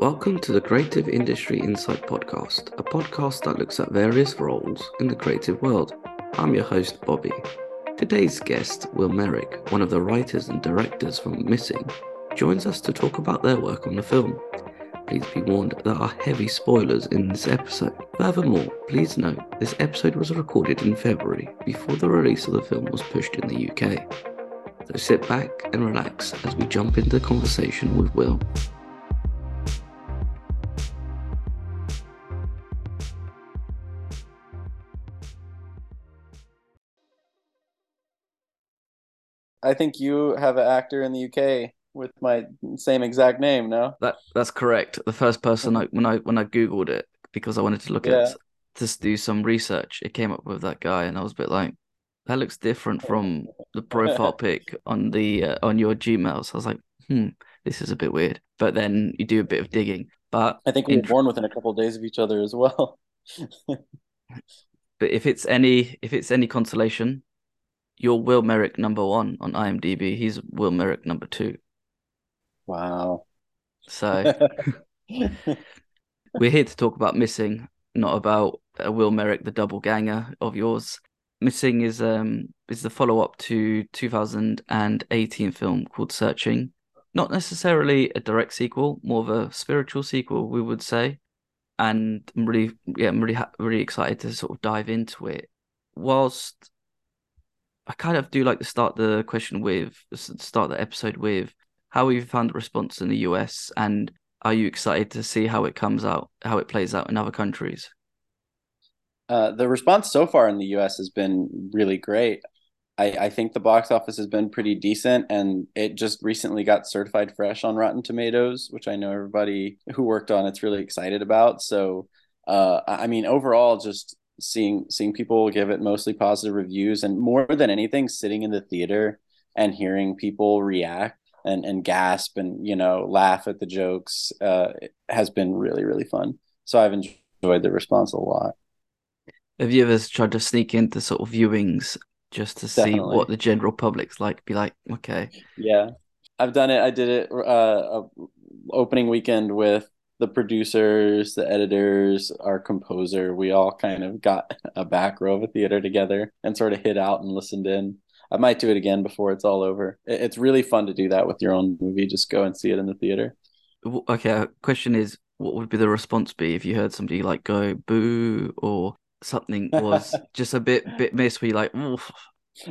Welcome to the Creative Industry Insight Podcast, a podcast that looks at various roles in the creative world. I'm your host, Bobby. Today's guest, Will Merrick, one of the writers and directors from Missing, joins us to talk about their work on the film. Please be warned there are heavy spoilers in this episode. Furthermore, please note this episode was recorded in February before the release of the film was pushed in the UK. So sit back and relax as we jump into the conversation with Will. I think you have an actor in the UK with my same exact name. No, that that's correct. The first person I, when I when I googled it because I wanted to look Yeah. at just do some research, it came up with that guy, and I was a bit like, that looks different from the profile pic on the uh, on your Gmail. So I was like, hmm, this is a bit weird. But then you do a bit of digging. But I think we were born within a couple of days of each other as well. but if it's any if it's any consolation, you're Will Merrick number one on IMDb. He's Will Merrick number two. wow. So we're here to talk about missing, not about uh, Will Merrick, the double ganger of yours. Missing is um is the follow up to 2018 film called Searching. Not necessarily a direct sequel, more of a spiritual sequel, we would say. And I'm really, yeah, I'm really, ha- really excited to sort of dive into it. Whilst I kind of do like to start the question with, start the episode with, how have you found the response in the US, and are you excited to see how it comes out, how it plays out in other countries? Uh, the response so far in the US has been really great. I, I think the box office has been pretty decent, and it just recently got certified fresh on Rotten Tomatoes, which I know everybody who worked on it's really excited about. So, uh, I I mean, overall, just seeing seeing people give it mostly positive reviews, and more than anything, sitting in the theater and hearing people react and and gasp and you know laugh at the jokes uh, has been really really fun. So I've enjoyed the response a lot. Have you ever tried to sneak into sort of viewings just to see what the general public's like? Be like, okay, Yeah, I've done it. I did it uh, a opening weekend with the producers, the editors, our composer. We all kind of got a back row of a theater together and sort of hid out and listened in. I might do it again before it's all over. It's really fun to do that with your own movie. Just go and see it in the theater. Okay. Uh, question is, what would be the response be if you heard somebody like go boo or something was just a bit bit miss? Where you like, Oof.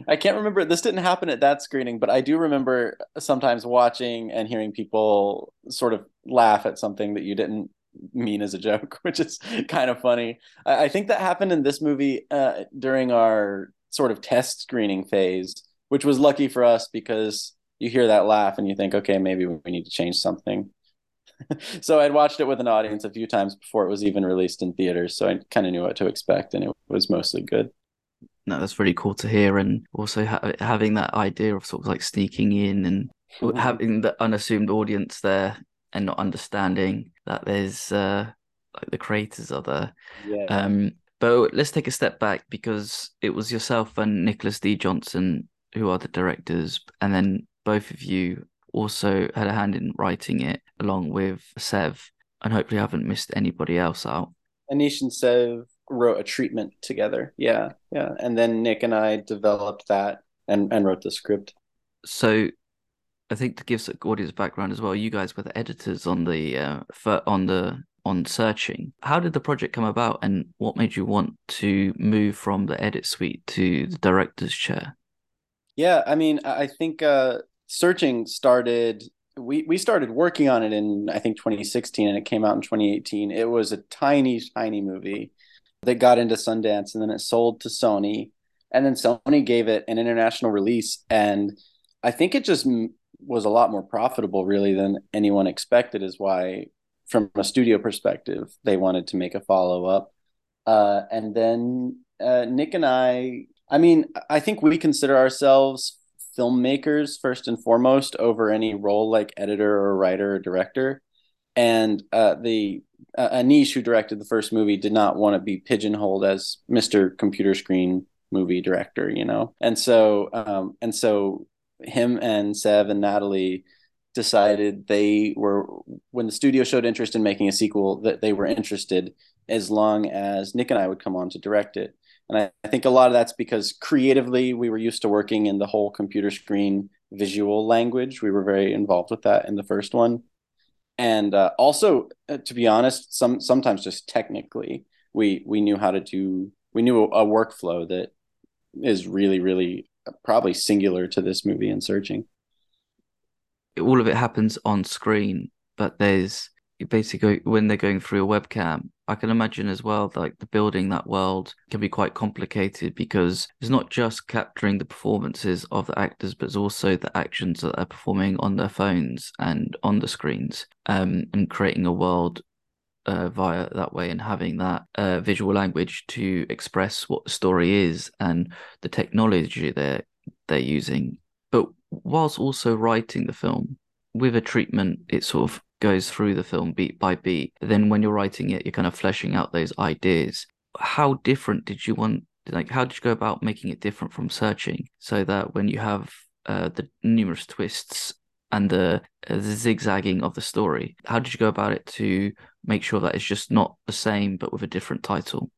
I can't remember. This didn't happen at that screening, but I do remember sometimes watching and hearing people sort of laugh at something that you didn't mean as a joke, which is kind of funny. I, I think that happened in this movie uh, during our sort of test screening phase, which was lucky for us because you hear that laugh and you think, okay, maybe we need to change something. so I'd watched it with an audience a few times before it was even released in theaters, so I kind of knew what to expect, and it was mostly good. No, that's really cool to hear, and also ha- having that idea of sort of like sneaking in and having the unassumed audience there and not understanding that there's uh like the creators are there. yeah. Um, but let's take a step back because it was yourself and Nicholas D. Johnson who are the directors, and then both of you also had a hand in writing it along with Sev, and hopefully I haven't missed anybody else out. Aneesh and Sev wrote a treatment together. Yeah, yeah. And then Nick and I developed that and, and wrote the script. So I think to give audience background as well, you guys were the editors on the uh, for, on the on searching. How did the project come about, and what made you want to move from the edit suite to the director's chair? Yeah, I mean, I I think uh, searching started. We we started working on it in I think 2016, and it came out in 2018. It was a tiny, tiny movie that got into Sundance, and then it sold to Sony, and then Sony gave it an international release, and I think it just was a lot more profitable, really, than anyone expected. Is why, from a studio perspective, they wanted to make a follow up. Uh, and then uh, Nick and I I mean, I think we consider ourselves filmmakers first and foremost over any role like editor or writer or director. And uh, the uh, Aneesh, who directed the first movie, did not want to be pigeonholed as Mr. Computer Screen movie director, you know. And so, um, and so, him and Sev and Natalie decided they were when the studio showed interest in making a sequel that they were interested as long as Nick and I would come on to direct it. And I, I, think a lot of that's because creatively we were used to working in the whole computer screen visual language. We were very involved with that in the first one. And uh, also, uh, to be honest, some sometimes just technically, we we knew how to do. We knew a, a workflow that is really, really uh, probably singular to this movie and searching. All of it happens on screen, but there's basically when they're going through a webcam i can imagine as well like the building that world can be quite complicated because it's not just capturing the performances of the actors but it's also the actions that they're performing on their phones and on the screens um, and creating a world uh, via that way and having that uh, visual language to express what the story is and the technology they're they're using. But whilst also writing the film with a treatment it sort of goes through the film beat by beat. Then when you're writing it, you're kind of fleshing out those ideas. How different did you want? Like, how did you go about making it different from searching so that when you have uh, the numerous twists and the, uh, the zigzagging of the story, how did you go about it to make sure that it's just not the same but with a different title?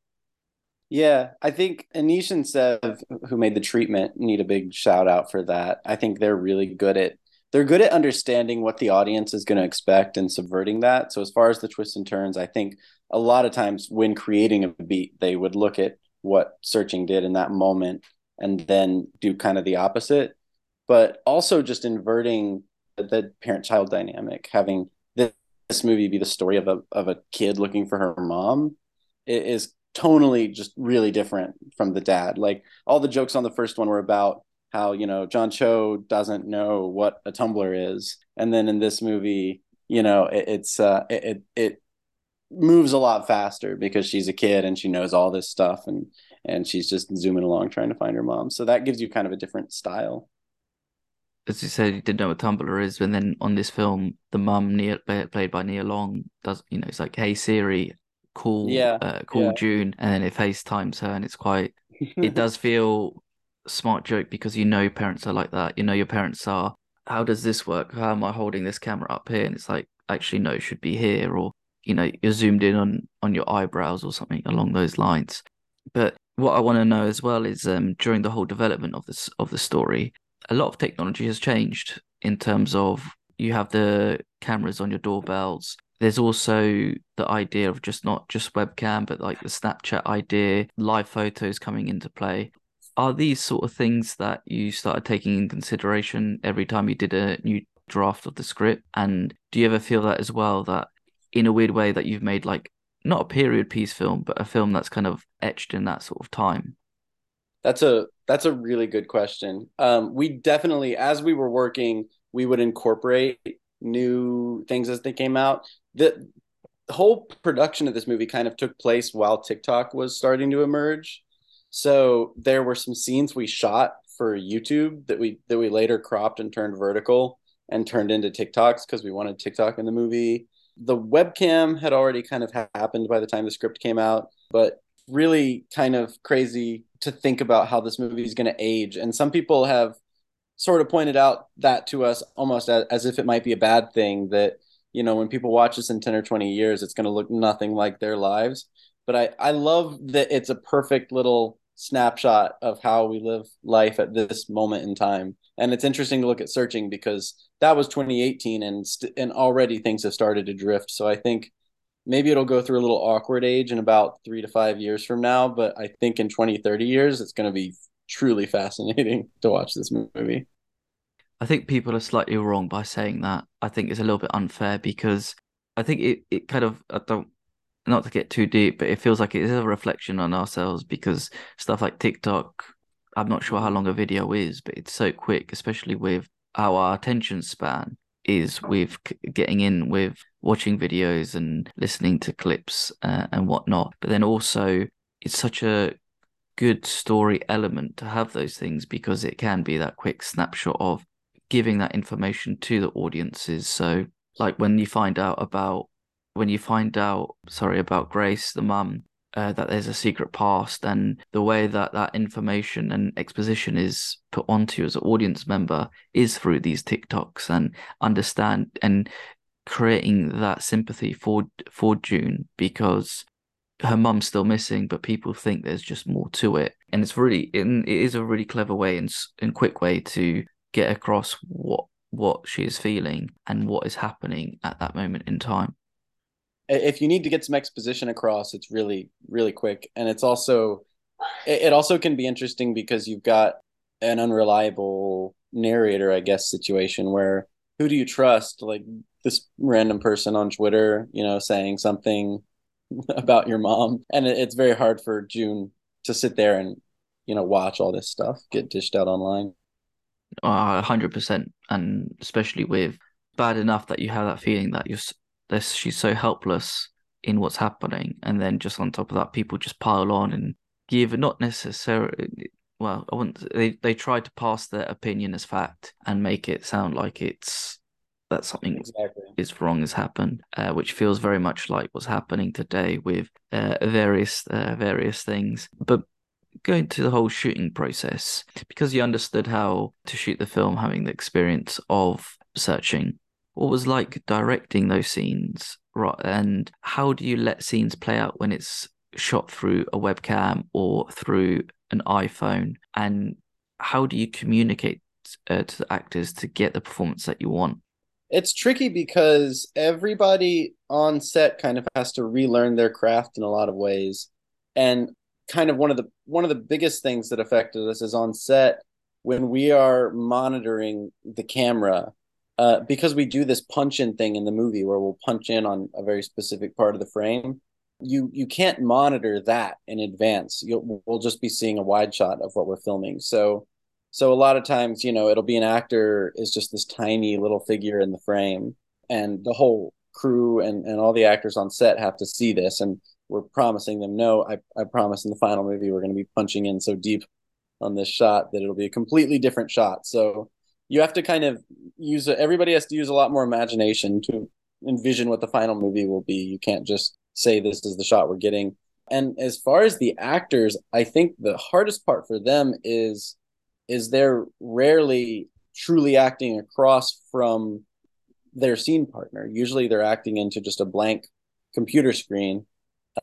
Yeah, I think Aneesh and Sev, who made the treatment, need a big shout out for that. I think they're really good at they're good at understanding what the audience is going to expect and subverting that. So as far as the twists and turns, I think a lot of times when creating a beat, they would look at what searching did in that moment and then do kind of the opposite. But also just inverting the parent child dynamic, having this, this movie be the story of a of a kid looking for her mom is tonally just really different from the dad. Like all the jokes on the first one were about how you know John Cho doesn't know what a Tumblr is, and then in this movie, you know, it, it's uh, it it moves a lot faster because she's a kid and she knows all this stuff and and she's just zooming along trying to find her mom. So that gives you kind of a different style. As you said, you didn't know what Tumblr is, and then on this film, the mum, played by Nia Long, does you know it's like, "Hey Siri, call, yeah, uh, call yeah. June," and then it FaceTimes her, and it's quite. it does feel smart joke because you know parents are like that. You know your parents are. How does this work? How am I holding this camera up here? And it's like actually no, it should be here, or you know you're zoomed in on on your eyebrows or something along those lines. But what I want to know as well is um, during the whole development of this of the story, a lot of technology has changed in terms of you have the cameras on your doorbells. There's also the idea of just not just webcam, but like the Snapchat idea, live photos coming into play are these sort of things that you started taking in consideration every time you did a new draft of the script? And do you ever feel that as well that in a weird way that you've made like not a period piece film, but a film that's kind of etched in that sort of time? That's a that's a really good question. Um, we definitely, as we were working, we would incorporate new things as they came out. The, the whole production of this movie kind of took place while TikTok was starting to emerge. So there were some scenes we shot for YouTube that we that we later cropped and turned vertical and turned into TikToks because we wanted TikTok in the movie. The webcam had already kind of happened by the time the script came out, but really kind of crazy to think about how this movie is going to age. And some people have sort of pointed out that to us almost as, as if it might be a bad thing that you know when people watch this in 10 or 20 years it's going to look nothing like their lives but i i love that it's a perfect little snapshot of how we live life at this moment in time. And it's interesting to look at searching because that was 2018 and st- and already things have started to drift. So I think maybe it'll go through a little awkward age in about 3 to 5 years from now, but I think in 20 30 years it's going to be truly fascinating to watch this movie. I think people are slightly wrong by saying that. I think it's a little bit unfair because I think it, it kind of I don't not to get too deep, but it feels like it is a reflection on ourselves because stuff like TikTok, I'm not sure how long a video is, but it's so quick, especially with how our attention span is with getting in with watching videos and listening to clips uh, and whatnot. But then also, it's such a good story element to have those things because it can be that quick snapshot of giving that information to the audiences. So, like when you find out about when you find out, sorry, about Grace, the mum, uh, that there's a secret past and the way that that information and exposition is put onto you as an audience member is through these TikToks and understand and creating that sympathy for for June because her mum's still missing, but people think there's just more to it, and it's really it is a really clever way and and quick way to get across what what she is feeling and what is happening at that moment in time if you need to get some exposition across, it's really really quick, and it's also it also can be interesting because you've got an unreliable narrator, I guess, situation where who do you trust? Like this random person on Twitter, you know, saying something about your mom, and it's very hard for June to sit there and you know watch all this stuff get dished out online. Hundred percent, and especially with bad enough that you have that feeling that you're this she's so helpless in what's happening, and then just on top of that, people just pile on and give not necessarily. Well, I want they they try to pass their opinion as fact and make it sound like it's that something exactly. is wrong has happened, uh, which feels very much like what's happening today with uh, various uh, various things. But going to the whole shooting process, because you understood how to shoot the film, having the experience of searching, what was like directing those scenes right? And how do you let scenes play out when it's shot through a webcam or through an iphone? And how do you communicate uh, to the actors to get the performance that you want? It's tricky because everybody on set kind of has to relearn their craft in a lot of ways. And kind of one of the one of the biggest things that affected us is on set when we are monitoring the camera uh, because we do this punch in thing in the movie where we'll punch in on a very specific part of the frame you you can't monitor that in advance. You'll, we'll just be seeing a wide shot of what we're filming. So so a lot of times you know it'll be an actor is just this tiny little figure in the frame and the whole crew and and all the actors on set have to see this and we're promising them no i, I promise in the final movie we're going to be punching in so deep on this shot that it'll be a completely different shot. So you have to kind of use everybody has to use a lot more imagination to envision what the final movie will be. You can't just say this is the shot we're getting. And as far as the actors i think the hardest part for them is is they're rarely truly acting across from their scene partner. Usually they're acting into just a blank computer screen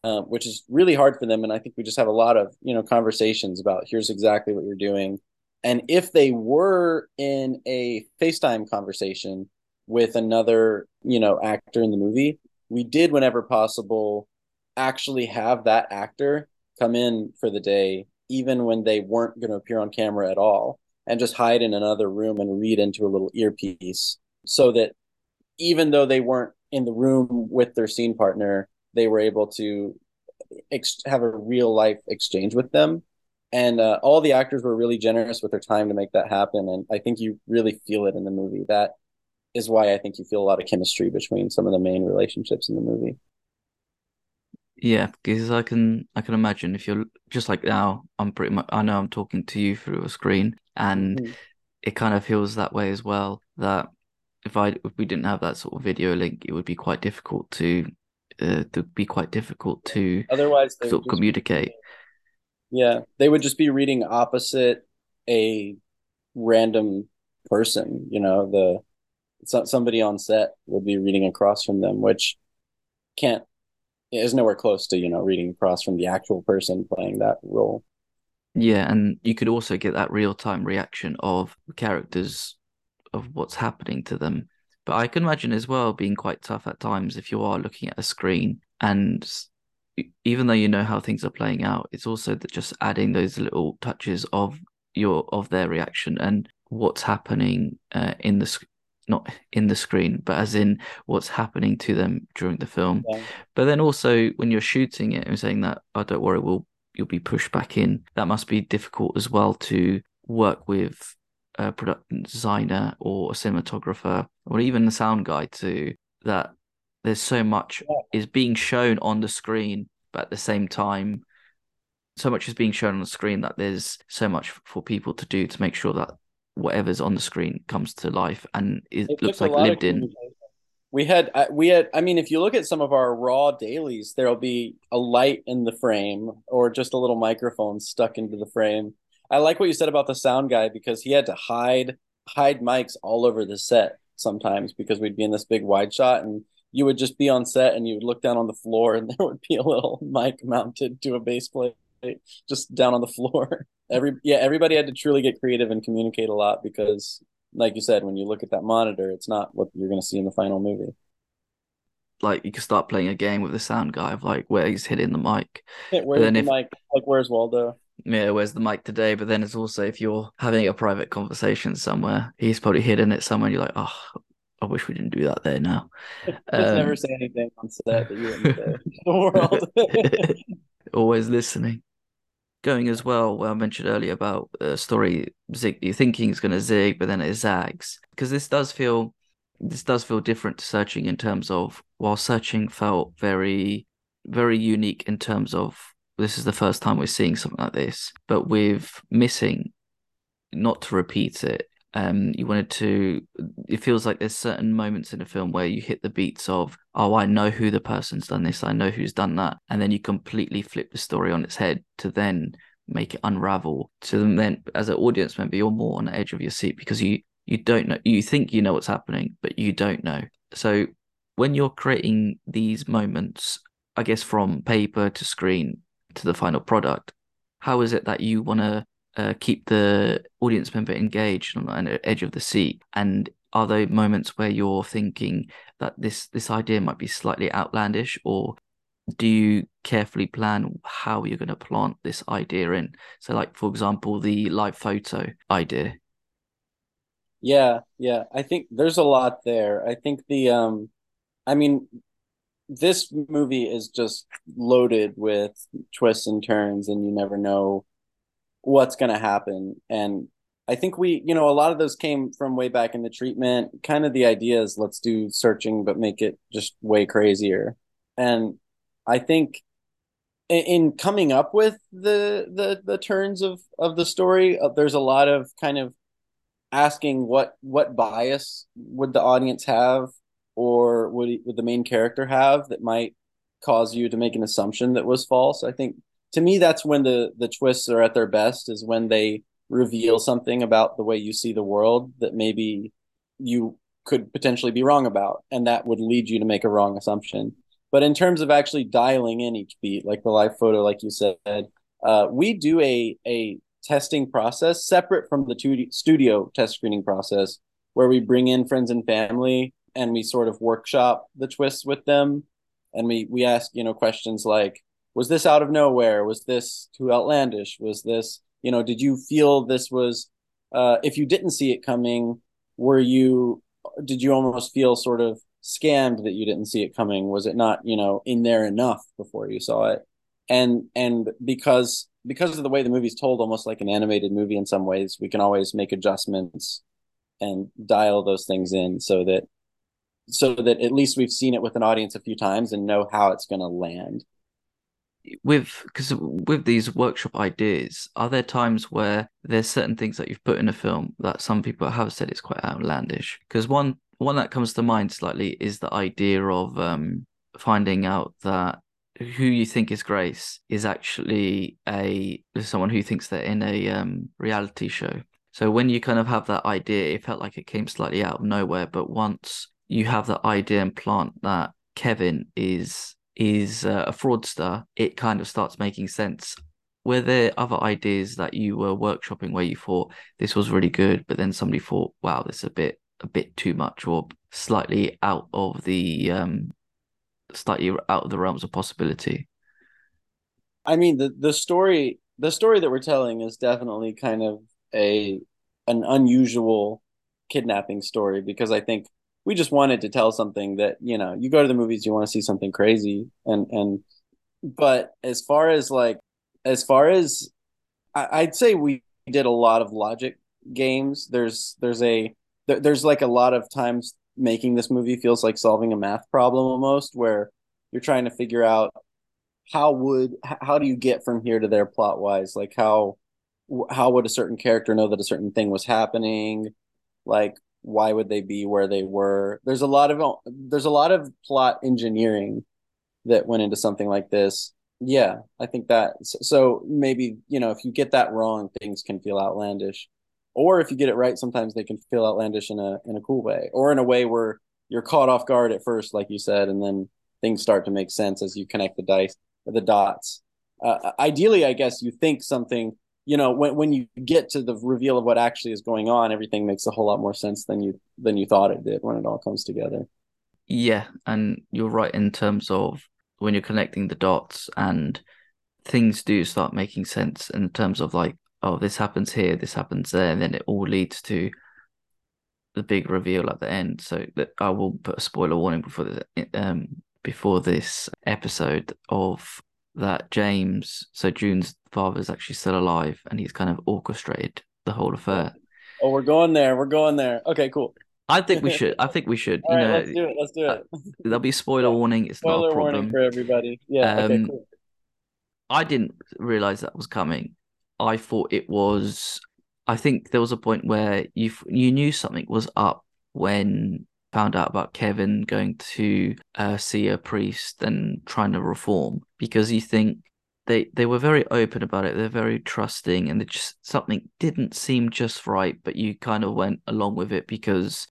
uh, which is really hard for them. And i think we just have a lot of you know conversations about here's exactly what you're doing and if they were in a FaceTime conversation with another, you know, actor in the movie, we did whenever possible actually have that actor come in for the day even when they weren't going to appear on camera at all and just hide in another room and read into a little earpiece so that even though they weren't in the room with their scene partner they were able to ex- have a real life exchange with them and uh, all the actors were really generous with their time to make that happen and i think you really feel it in the movie. That is why i think you feel a lot of chemistry between some of the main relationships in the movie. Yeah because i can i can imagine if you're just like now i'm pretty much i know i'm talking to you through a screen and mm. it kind of feels that way as well that if i if we didn't have that sort of video link it would be quite difficult to uh, to be quite difficult to otherwise sort of communicate yeah, they would just be reading opposite a random person. You know, the somebody on set would be reading across from them, which can't is nowhere close to you know reading across from the actual person playing that role. Yeah, and you could also get that real time reaction of characters of what's happening to them. But I can imagine as well being quite tough at times if you are looking at a screen and even though you know how things are playing out, it's also that just adding those little touches of your of their reaction and what's happening uh, in the not in the screen, but as in what's happening to them during the film. Yeah. But then also when you're shooting it and saying that, oh, don't worry, we'll you'll be pushed back in. That must be difficult as well to work with a production designer or a cinematographer or even the sound guy to that there's so much is being shown on the screen, but at the same time, so much is being shown on the screen that there's so much for people to do to make sure that whatever's on the screen comes to life and it, it looks like lived in. we had we had i mean if you look at some of our raw dailies there'll be a light in the frame or just a little microphone stuck into the frame. I like what you said about the sound guy because he had to hide hide mics all over the set sometimes because we'd be in this big wide shot and you would just be on set and you would look down on the floor and there would be a little mic mounted to a base plate just down on the floor every yeah everybody had to truly get creative and communicate a lot because like you said, when you look at that monitor, it's not what you're going to see in the final movie. Like you could start playing a game with the sound guy of like where he's hitting the mic. where's the if, mic? Like where's Waldo? Yeah, where's the mic today? But then it's also if you're having a private conversation somewhere, he's probably hidden it somewhere. you're like, oh, I wish we didn't do that there now. Just um, never say anything on set that you wouldn't say the world. Always listening going as well. Where I mentioned earlier about a story zig, you're thinking is going to zig, but then it zags because this does feel this does feel different to searching in terms of while searching felt very very unique in terms of this is the first time we're seeing something like this, but with missing, not to repeat it, um you wanted to it feels like there's certain moments in a film where you hit the beats of oh i know who the person's done this i know who's done that and then you completely flip the story on its head to then make it unravel to then as an audience member you're more on the edge of your seat because you you don't know you think you know what's happening but you don't know. So when you're creating these moments i guess from paper to screen to the final product how is it that you want to uh, keep the audience member engaged on the edge of the seat? And are there moments where you're thinking that this this idea might be slightly outlandish, or do you carefully plan how you're going to plant this idea in? So, like for example, the live photo idea. Yeah, yeah. I think there's a lot there. I think the um, I mean, this movie is just loaded with twists and turns, and you never know what's going to happen. And I think we, you know, a lot of those came from way back in the treatment. Kind of the idea is let's do searching, but make it just way crazier. And I think in coming up with the the the turns of of the story, uh, there's a lot of kind of asking what what bias would the audience have, or would would the main character have that might cause you to make an assumption that was false. I think to me that's when the the twists are at their best is when they reveal something about the way you see the world that maybe you could potentially be wrong about and that would lead you to make a wrong assumption. But in terms of actually dialing in each beat like the live photo like you said uh, we do a a testing process separate from the studio test screening process where we bring in friends and family and we sort of workshop the twists with them. And we we ask you know questions like was this out of nowhere? Was this too outlandish? Was this you know did you feel this was uh, if you didn't see it coming were you did you almost feel sort of scammed that you didn't see it coming? Was it not you know in there enough before you saw it? And and because because of the way the movie's told almost like an animated movie in some ways we can always make adjustments and dial those things in so that so that at least we've seen it with an audience a few times and know how it's going to land with because with these workshop ideas are there times where there's certain things that you've put in a film that some people have said it's quite outlandish? Because one one that comes to mind slightly is the idea of um finding out that who you think is grace is actually a someone who thinks they're in a um reality show. So when you kind of have that idea it felt like it came slightly out of nowhere but once you have that idea and plant that kevin is is uh, a fraudster, it kind of starts making sense. Were there other ideas that you were workshopping where you thought this was really good, but then somebody thought, "Wow, this is a bit a bit too much," or slightly out of the um, slightly out of the realms of possibility? I mean, the the story the story that we're telling is definitely kind of a an unusual kidnapping story because I think we just wanted to tell something that you know you go to the movies you want to see something crazy and and but as far as like as far as I, would say we did a lot of logic games. There's there's a there, there's like a lot of times making this movie feels like solving a math problem almost where you're trying to figure out how would how do you get from here to there plot wise like how how would a certain character know that a certain thing was happening? Like why would they be where they were? There's a lot of there's a lot of plot engineering that went into something like this. Yeah i think that so maybe you know if you get that wrong things can feel outlandish. Or if you get it right sometimes they can feel outlandish in a in a cool way. Or in a way where you're caught off guard at first like you said and then things start to make sense as you connect the dice the dots. Uh, ideally i guess you think something you know when when you get to the reveal of what actually is going on everything makes a whole lot more sense than you than you thought it did when it all comes together. Yeah and you're right in terms of when you're connecting the dots and things do start making sense in terms of like oh this happens here this happens there and then it all leads to the big reveal at the end. So that i will put a spoiler warning before this um before this episode of that James, so June's father, is actually still alive, and he's kind of orchestrated the whole affair. Oh, we're going there. We're going there. Okay, cool. I think we should. I think we should. You right, know, let's do it. Let's do it. Uh, there'll be spoiler warning. It's spoiler not a problem warning for everybody. Yeah. Um, okay, cool. I didn't realize that was coming. I thought it was. I think there was a point where you you knew something was up when found out about Kevin going to uh, see a priest and trying to reform because you think they they were very open about it. They're very trusting, and just something didn't seem just right, but you kind of went along with it because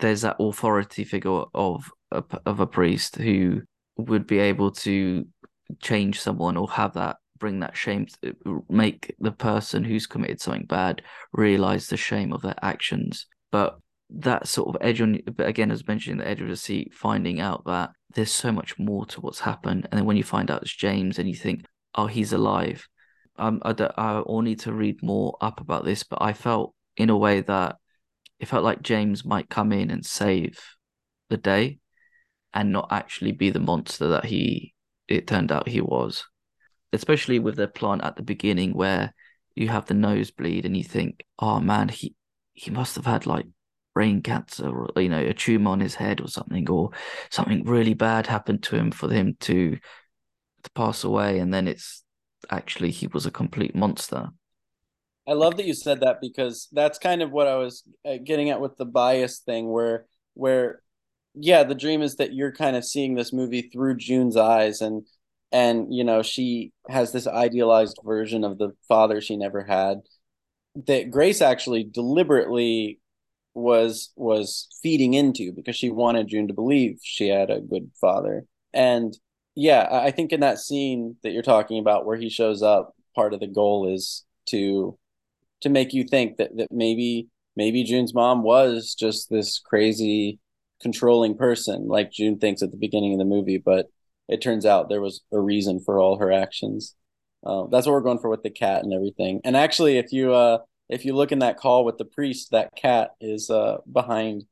there's that authority figure of a, of a priest who would be able to change someone or have that bring that shame make the person who's committed something bad realize the shame of their actions but that sort of edge on but again as mentioned the edge of the seat finding out that there's so much more to what's happened. And then when you find out it's james and you think oh he's alive um, I, don't, I all need to read more up about this but i felt in a way that it felt like james might come in and save the day and not actually be the monster that he it turned out he was. Especially with the plant at the beginning where you have the nosebleed and you think oh man he he must have had like brain cancer or you know a tumor on his head or something or something really bad happened to him for him to to pass away and then it's actually he was a complete monster. I love that you said that because that's kind of what i was uh, getting at with the bias thing where where yeah the dream is that you're kind of seeing this movie through june's eyes and and you know she has this idealized version of the father she never had that grace actually deliberately was was feeding into because she wanted June to believe she had a good father. And yeah, I think in that scene that you're talking about where he shows up, part of the goal is to to make you think that that maybe maybe June's mom was just this crazy controlling person like June thinks at the beginning of the movie, but it turns out there was a reason for all her actions. Uh, that's what we're going for with the cat and everything. And actually, if you uh, if you look in that call with the priest, that cat is uh behind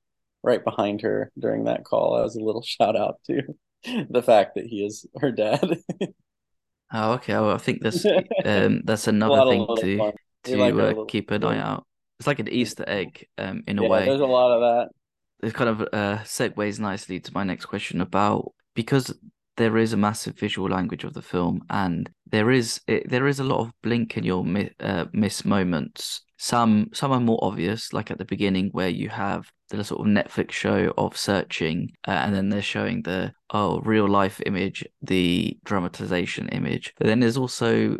right behind her during that call. As a little shout out to the fact that he is her dad. oh, okay. Well, I think that's um that's another thing to to like uh, keep an eye out. It's like an Easter egg, um, in a yeah, way. There's a lot of that. It kind of uh segues nicely to my next question about because there is a massive visual language of the film, and there is it, there is a lot of blink in your uh, miss moments. Some some are more obvious, like at the beginning where you have the sort of Netflix show of searching, uh, and then they're showing the oh real life image, the dramatization image. But then there's also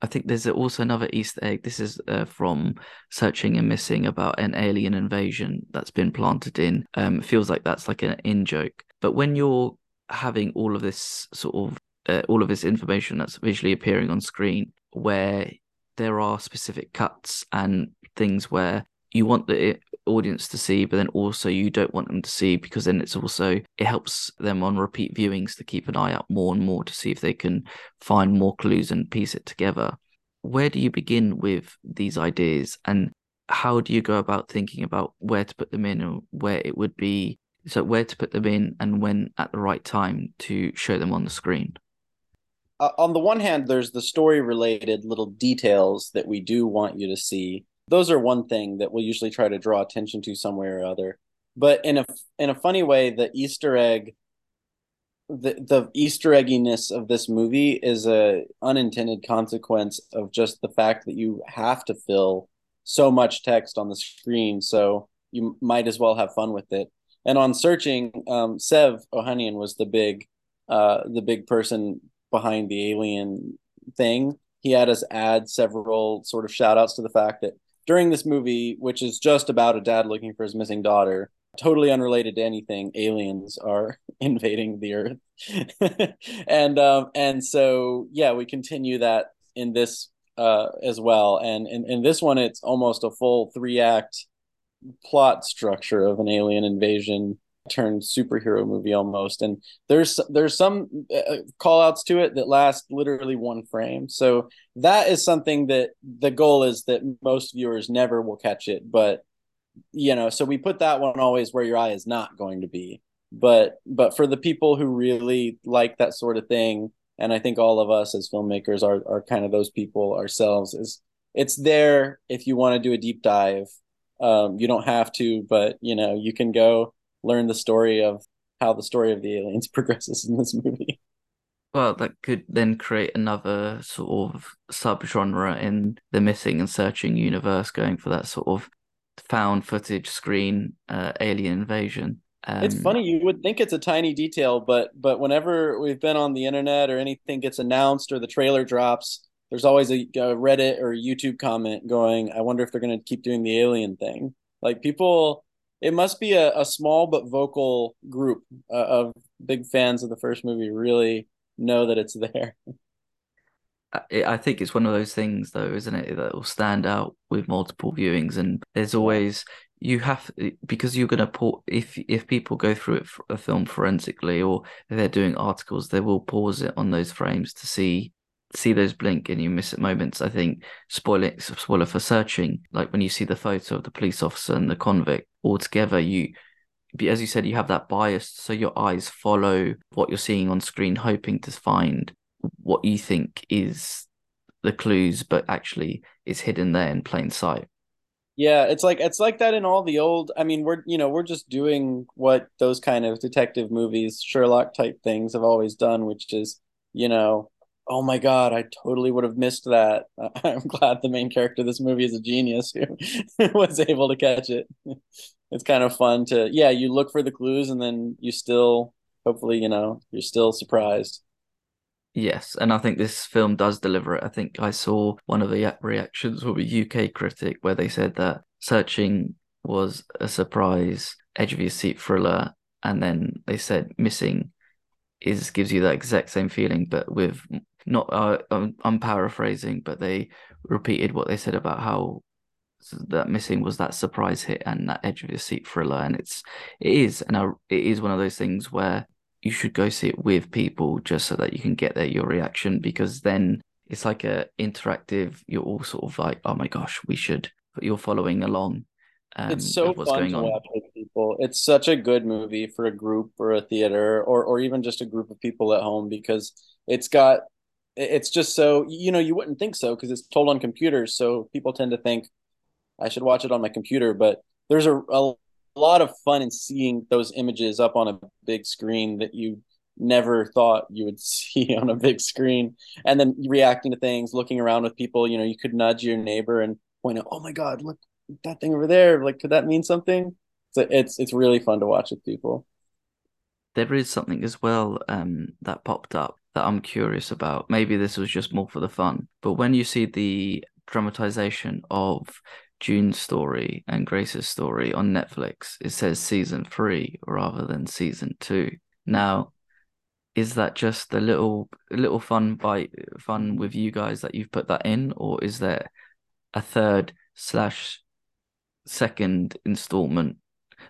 I think there's also another Easter egg. This is uh, from Searching and Missing about an alien invasion that's been planted in. Um, feels like that's like an in joke. But when you're having all of this sort of uh, all of this information that's visually appearing on screen where there are specific cuts and things where you want the audience to see but then also you don't want them to see because then it's also it helps them on repeat viewings to keep an eye out more and more to see if they can find more clues and piece it together. Where do you begin with these ideas and how do you go about thinking about where to put them in and where it would be so where to put them in and when at the right time to show them on the screen. Uh, on the one hand, there's the story related little details that we do want you to see. Those are one thing that we'll usually try to draw attention to some way or other. But in a in a funny way, the Easter egg the the Easter egginess of this movie is a unintended consequence of just the fact that you have to fill so much text on the screen. So you might as well have fun with it. And on searching, um, Sev Ohanian was the big uh, the big person behind the alien thing. He had us add several sort of shout outs to the fact that during this movie, which is just about a dad looking for his missing daughter, totally unrelated to anything, aliens are invading the Earth, and um, and so yeah, we continue that in this uh, as well, and in, in this one, it's almost a full three act plot structure of an alien invasion turned superhero movie almost. And there's there's some uh, call outs to it that last literally one frame. So that is something that the goal is that most viewers never will catch it but you know so we put that one always where your eye is not going to be. But but for the people who really like that sort of thing and i think all of us as filmmakers are are kind of those people ourselves is it's there if you want to do a deep dive um, you don't have to but you know you can go learn the story of how the story of the aliens progresses in this movie. Well, that could then create another sort of subgenre in the missing and searching universe, going for that sort of found footage screen uh, alien invasion. Um, it's funny you would think it's a tiny detail, but but whenever we've been on the internet or anything gets announced or the trailer drops, there's always a, a Reddit or YouTube comment going, "I wonder if they're going to keep doing the alien thing." Like people it must be a, a small but vocal group uh, of big fans of the first movie really know that it's there. I think it's one of those things, though, isn't it, that will stand out with multiple viewings. And there's always you have because you're going to put if if people go through it a film forensically or they're doing articles, they will pause it on those frames to see see those blink and you miss it moments. I think spoiler spoiler for searching, like when you see the photo of the police officer and the convict all together, you as you said, you have that bias, so your eyes follow what you're seeing on screen, hoping to find what you think is the clues, but actually it's hidden there in plain sight. Yeah, it's like it's like that in all the old. I mean, we're you know we're just doing what those kind of detective movies, Sherlock type things have always done, which is you know oh my god i totally would have missed that. I'm glad the main character of this movie is a genius who was able to catch it. It's kind of fun to yeah you look for the clues and then you still hopefully you know you're still surprised. Yes and i think this film does deliver it. I think i saw one of the reactions from a uk critic where they said that searching was a surprise edge of your seat thriller and then they said missing is gives you that exact same feeling but with not uh, I'm, I'm paraphrasing, but they repeated what they said about how that missing was that surprise hit and that edge of your seat thriller, and it's it is and it is one of those things where you should go see it with people just so that you can get their your reaction because then it's like a interactive. You're all sort of like, oh my gosh, we should. But you're following along. Um, it's so fun to on. watch with people. It's such a good movie for a group or a theater or or even just a group of people at home because it's got it's just so you know you wouldn't think so because it's told on computers so people tend to think i should watch it on my computer but there's a, a lot of fun in seeing those images up on a big screen that you never thought you would see on a big screen and then reacting to things looking around with people you know you could nudge your neighbor and point out oh my god look that thing over there like could that mean something? So it's it's really fun to watch with people. There is something as well um, that popped up that I'm curious about. Maybe this was just more for the fun, but when you see the dramatization of June's story and Grace's story on Netflix, it says season three rather than season two. Now, is that just a little little fun by fun with you guys that you've put that in, or is there a third slash second installment?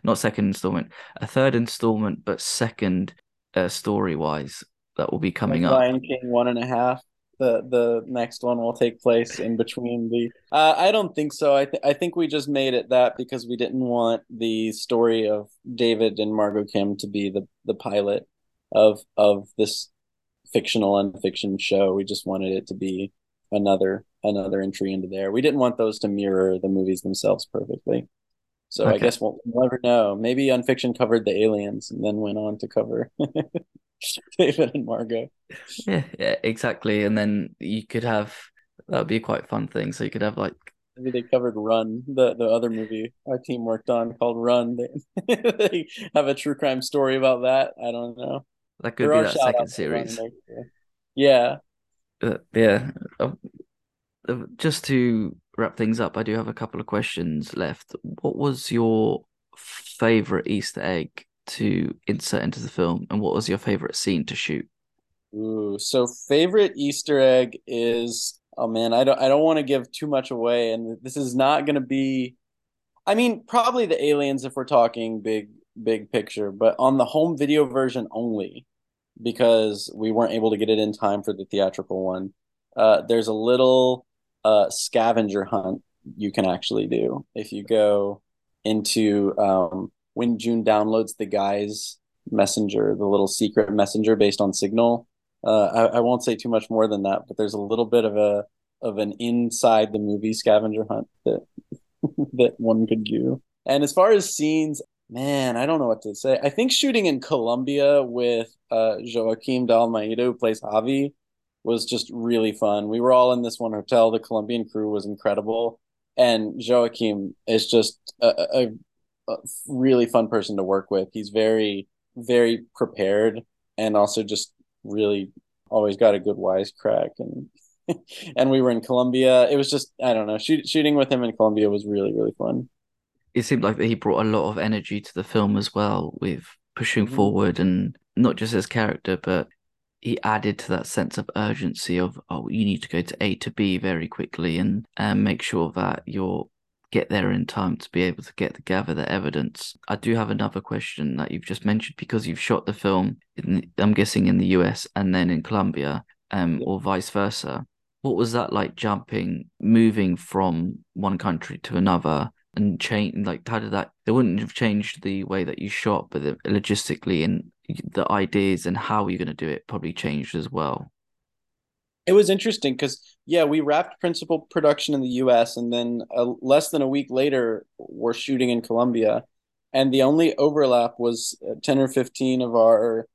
Not second installment, a third installment, but second uh, story wise that will be coming up. Lion King one and a half. The the next one will take place in between the. Uh, I don't think so. I th- I think we just made it that because we didn't want the story of David and Margot Kim to be the the pilot of of this fictional Unfiction show. We just wanted it to be another another entry into there. We didn't want those to mirror the movies themselves perfectly. So okay. I guess we'll, we'll never know. Maybe Unfiction covered the aliens and then went on to cover David and Margot. Yeah, yeah, exactly. And then you could have that would be a quite fun thing. So you could have like Maybe they covered Run, the the other movie our team worked on called Run. They, they have a true crime story about that. I don't know. That could there be that second series. Yeah. Uh, yeah. Uh, just to wrap things up, I do have a couple of questions left. What was your favorite Easter egg to insert into the film, and what was your favorite scene to shoot? Ooh, so favorite Easter egg is oh man, I don't I don't want to give too much away, and this is not going to be. I mean, probably the aliens if we're talking big big picture, but on the home video version only, because we weren't able to get it in time for the theatrical one. Uh, there's a little uh, scavenger hunt you can actually do if you go into um, when June downloads the guy's messenger, the little secret messenger based on Signal. Uh, I, I won't say too much more than that, but there's a little bit of a of an inside the movie scavenger hunt that that one could do. And as far as scenes, man, I don't know what to say. I think shooting in Colombia with uh, Joaquim de Almeida, who plays Javi, was just really fun. We were all in this one hotel. The Colombian crew was incredible, and Joaquim is just a, a, a really fun person to work with. He's very, very prepared, and also just really always got a good wisecrack. And and we were in Colombia. It was just I don't know. Shoot, shooting with him in Colombia was really really fun. It seemed like he brought a lot of energy to the film as well, with pushing mm-hmm. forward and not just his character, but he added to that sense of urgency of oh you need to go to A to B very quickly and and make sure that you're get there in time to be able to get to gather the evidence. I do have another question that you've just mentioned because you've shot the film in, I'm guessing in the US and then in Colombia um or vice versa. What was that like jumping moving from one country to another and change like how did that they wouldn't have changed the way that you shot but the, logistically and the ideas and how you're going to do it probably changed as well it was interesting because yeah we wrapped principal production in the us and then uh, less than a week later we're shooting in colombia and the only overlap was uh, 10 or 15 of our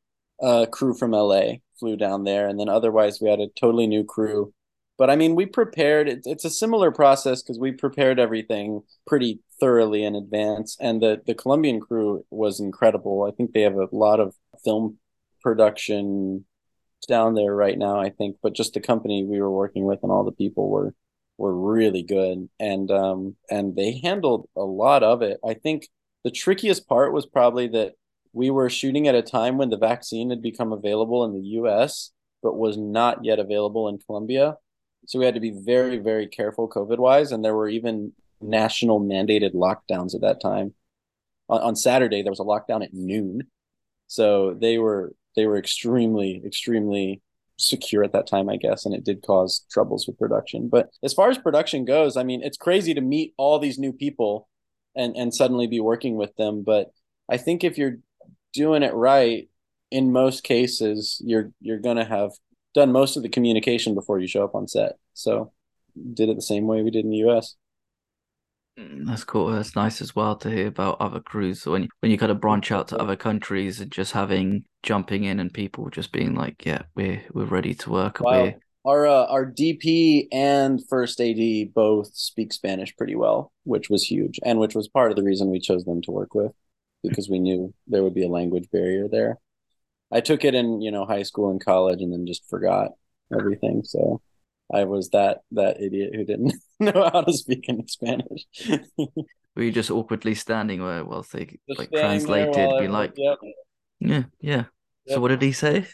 uh, crew from la flew down there and then otherwise we had a totally new crew but I mean, we prepared. It, it's a similar process because we prepared everything pretty thoroughly in advance, and the the Colombian crew was incredible. I think they have a lot of film production down there right now. I think, but just the company we were working with and all the people were were really good, and um and they handled a lot of it. I think the trickiest part was probably that we were shooting at a time when the vaccine had become available in the U.S. but was not yet available in Colombia so we had to be very, very careful COVID wise. And there were even national mandated lockdowns at that time. On, on Saturday, there was a lockdown at noon. So they were they were extremely, extremely secure at that time, I guess, and it did cause troubles with production. But as far as production goes, I mean, it's crazy to meet all these new people and and suddenly be working with them. But I think if you're doing it right, in most cases, you're you're gonna have done most of the communication before you show up on set. So did it the same way we did in the US. Mm, that's cool. That's nice as well to hear about other crews. So when you, when you kind of branch out to other countries and just having jumping in and people just being like, "Yeah, we're we're ready to work." Wow. Our uh, our DP and first AD both speak Spanish pretty well, which was huge, and which was part of the reason we chose them to work with, because we knew there would be a language barrier there. I took it in you know high school and college, and then just forgot everything. So I was that that idiot who didn't know how to speak in Spanish. Were you just awkwardly standing where while they just like translated, be like, yep. yeah, yeah. Yep. So what did he say?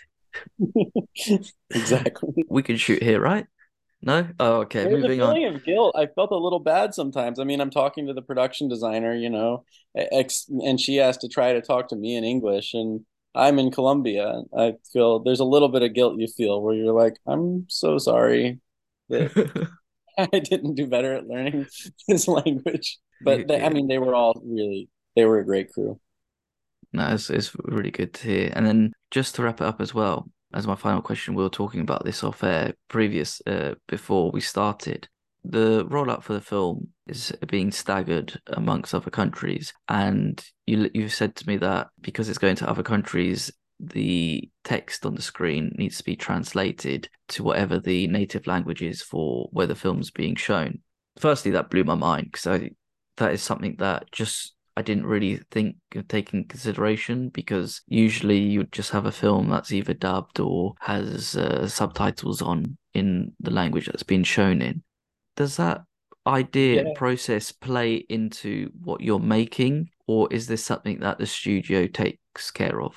exactly. we can shoot here, right? No. Oh, okay. There's Moving a feeling on. of guilt. I felt a little bad sometimes. I mean, I'm talking to the production designer, you know, ex- and she has to try to talk to me in English, and I'm in Colombia. I feel there's a little bit of guilt you feel where you're like, I'm so sorry that I didn't do better at learning this language. But they, I mean, they were all really, they were a great crew. No, it's, it's really good to hear. And then just to wrap it up as well, as my final question, we were talking about this off air previous uh, before we started the rollout for the film is being staggered amongst other countries, and you you've said to me that because it's going to other countries, the text on the screen needs to be translated to whatever the native language is for where the film's being shown. firstly, that blew my mind because that is something that just I didn't really think of taking consideration because usually you'd just have a film that's either dubbed or has uh, subtitles on in the language that's been shown in. Does that idea yeah. process play into what you're making, or is this something that the studio takes care of?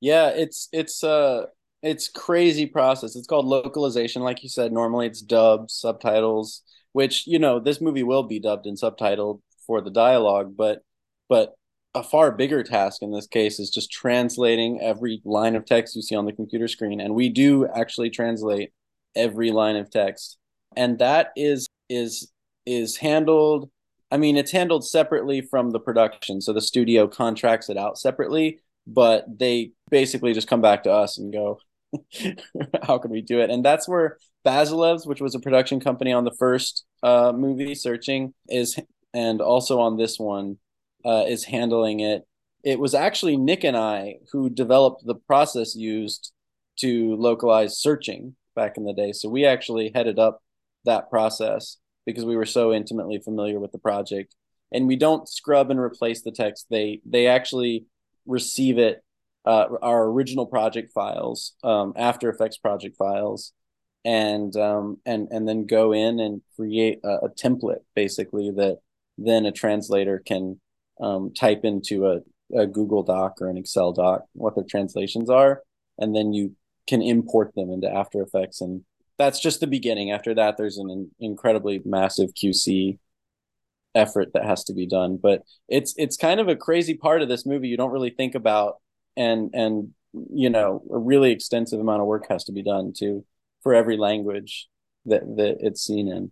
Yeah, it's it's uh it's crazy process. It's called localization, like you said. Normally, it's dubbed subtitles, which you know this movie will be dubbed and subtitled for the dialogue, but but a far bigger task in this case is just translating every line of text you see on the computer screen and we do actually translate every line of text and that is is is handled i mean it's handled separately from the production so the studio contracts it out separately but they basically just come back to us and go how can we do it and that's where Bazelevs which was a production company on the first uh, movie searching is and also on this one uh, is handling it. It was actually Nick and I who developed the process used to localize searching back in the day. So we actually headed up that process because we were so intimately familiar with the project. And we don't scrub and replace the text. They they actually receive it, uh, our original project files, um, After Effects project files, and um, and and then go in and create a, a template basically that then a translator can um, type into a, a Google Doc or an Excel doc what their translations are, and then you can import them into After Effects. And that's just the beginning. After that, there's an incredibly massive QC effort that has to be done. But it's it's kind of a crazy part of this movie you don't really think about, and and you know a really extensive amount of work has to be done too for every language that that it's seen in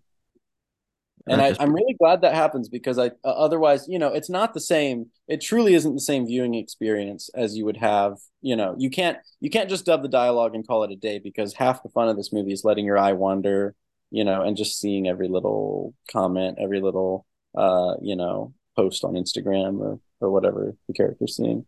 and I, am really glad that happens because I uh, otherwise, you know, it's not the same. It truly isn't the same viewing experience as you would have. You know, you can't you can't just dub the dialogue and call it a day because half the fun of this movie is letting your eye wander, you know, and just seeing every little comment, every little, uh, you know, post on Instagram or or whatever the character's seeing.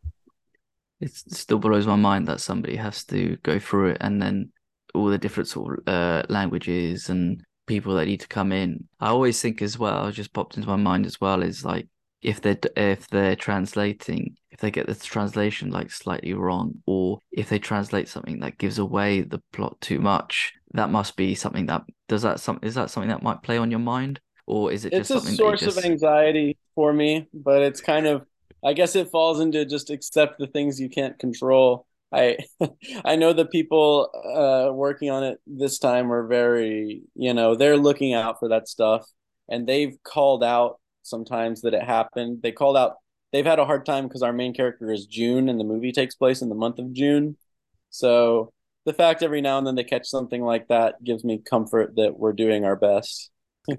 It still blows my mind that somebody has to go through it and then all the different sort of uh, languages and people that need to come in. I always think as well, just popped into my mind as well, is like if they're if they're translating, if they get the translation like slightly wrong, or if they translate something that gives away the plot too much, that must be something that does that some is that something that might play on your mind, or is it it's just a source just... of anxiety for me? But it's kind of I guess it falls into just accept the things you can't control. I I know the people uh, working on it this time are very, you know, they're looking out for that stuff, and they've called out sometimes that it happened. They called out. They've had a hard time because our main character is June, and the movie takes place in the month of June. So the fact every now and then they catch something like that gives me comfort that we're doing our best.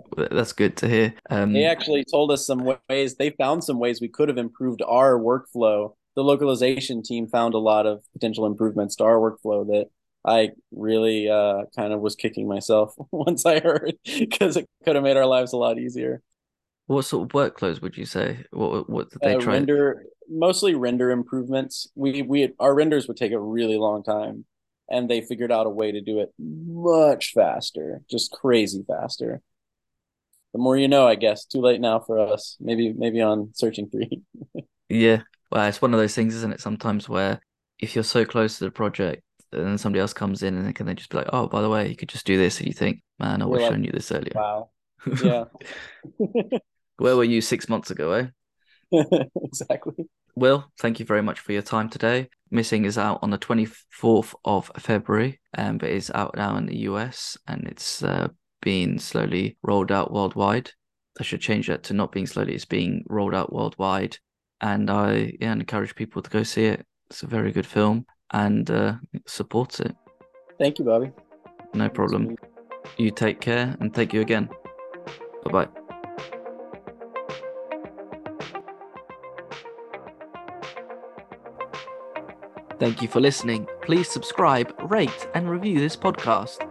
That's good to hear. Um, they actually told us some ways. They found some ways we could have improved our workflow the localization team found a lot of potential improvements to our workflow that I really uh, kind of was kicking myself once I heard because it could have made our lives a lot easier. What sort of workflows would you say? What what did they uh, try? Render mostly render improvements. We we our renders would take a really long time, and they figured out a way to do it much faster, just crazy faster. The more you know, I guess. Too late now for us. Maybe maybe on searching three. yeah, well, it's one of those things, isn't it? Sometimes where if you're so close to the project and then somebody else comes in and they can then just be like, oh, by the way, you could just do this. And you think, man, I would have shown you this earlier. Wow. Yeah. Where were you six months ago, eh? exactly. Will, thank you very much for your time today. Missing is out on the 24th of February, um, but it's out now in the US and it's uh, being slowly rolled out worldwide. I should change that to not being slowly, it's being rolled out worldwide and I yeah, encourage people to go see it. It's a very good film and uh, support it. Thank you, Bobby. No problem. You take care and thank you again. Bye bye. Thank you for listening. Please subscribe, rate, and review this podcast.